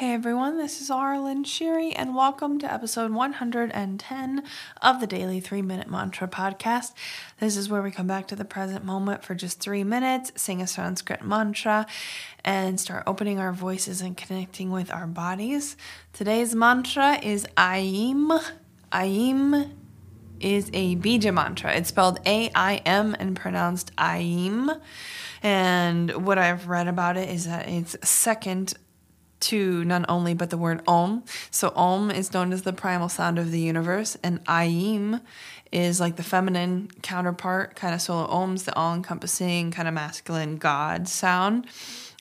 Hey everyone, this is Aaralyn Shiri, and welcome to episode 110 of the Daily 3 Minute Mantra Podcast. This is where we come back to the present moment for just three minutes, sing a Sanskrit mantra, and start opening our voices and connecting with our bodies. Today's mantra is Aim. Aim is a bija mantra. It's spelled A I M and pronounced Aim. And what I've read about it is that it's second to not only but the word Om. So Om is known as the primal sound of the universe, and Aim is like the feminine counterpart, kind of solo Om's the all-encompassing kind of masculine God sound,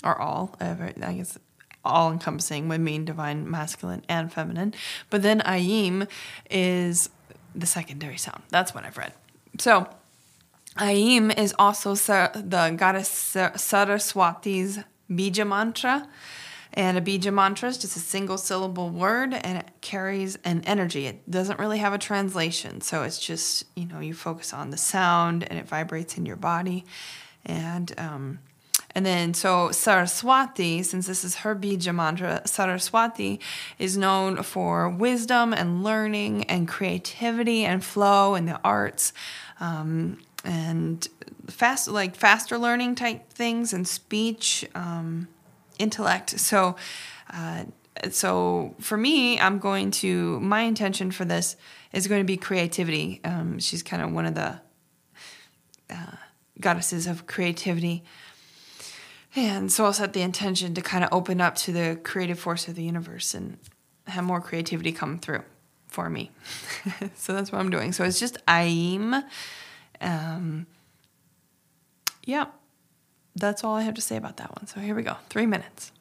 or all. I guess all encompassing would mean divine masculine and feminine. But then Aim is the secondary sound. That's what I've read. So Aim is also the goddess Saraswati's Bija mantra. And a bija mantra is just a single syllable word and it carries an energy. It doesn't really have a translation. So it's just, you know, you focus on the sound and it vibrates in your body. And, um, and then, so Saraswati, since this is her bija mantra, Saraswati is known for wisdom and learning and creativity and flow in the arts. Um, and fast, like faster learning type things and speech. Um, intellect. So, uh, so for me, I'm going to my intention for this is going to be creativity. Um, she's kind of one of the uh, goddesses of creativity. And so I'll set the intention to kind of open up to the creative force of the universe and have more creativity come through for me. so that's what I'm doing. So it's just Aim. Um, yeah that's all I have to say about that one. So here we go. Three minutes.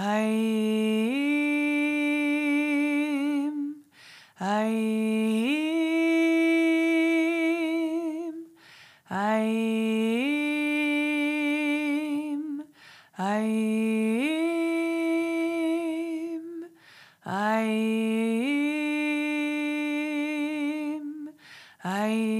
Aim, Aim, Aim, Aim, Aim, Aim.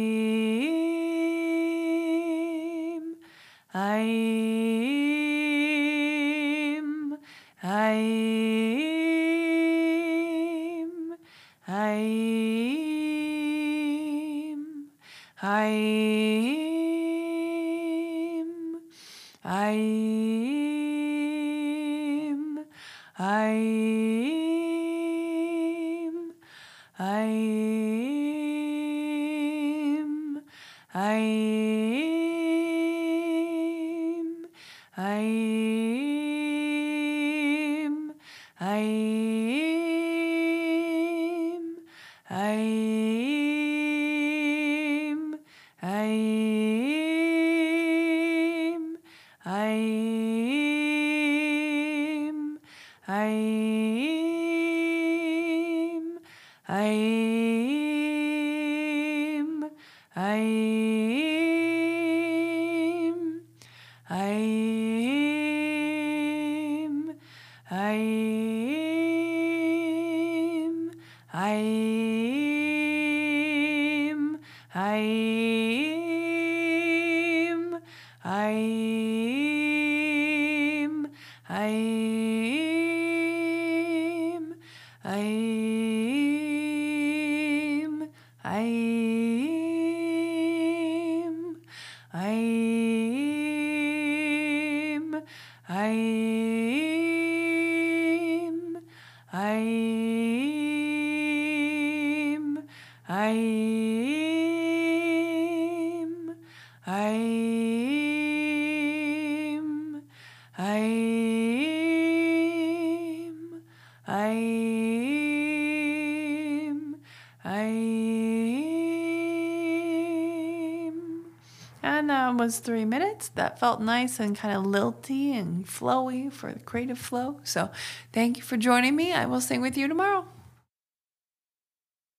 Aim, Aim, Aim, Aim, Aim, Aim, Aim, Aim, Aim, Aim, Aim, Aim, Aim, Aim, Aim, Aim, Aim, Aim, Aim, Aim, Aim, Aim, That was three minutes. That felt nice and kind of lilty and flowy for the creative flow. So thank you for joining me. I will sing with you tomorrow.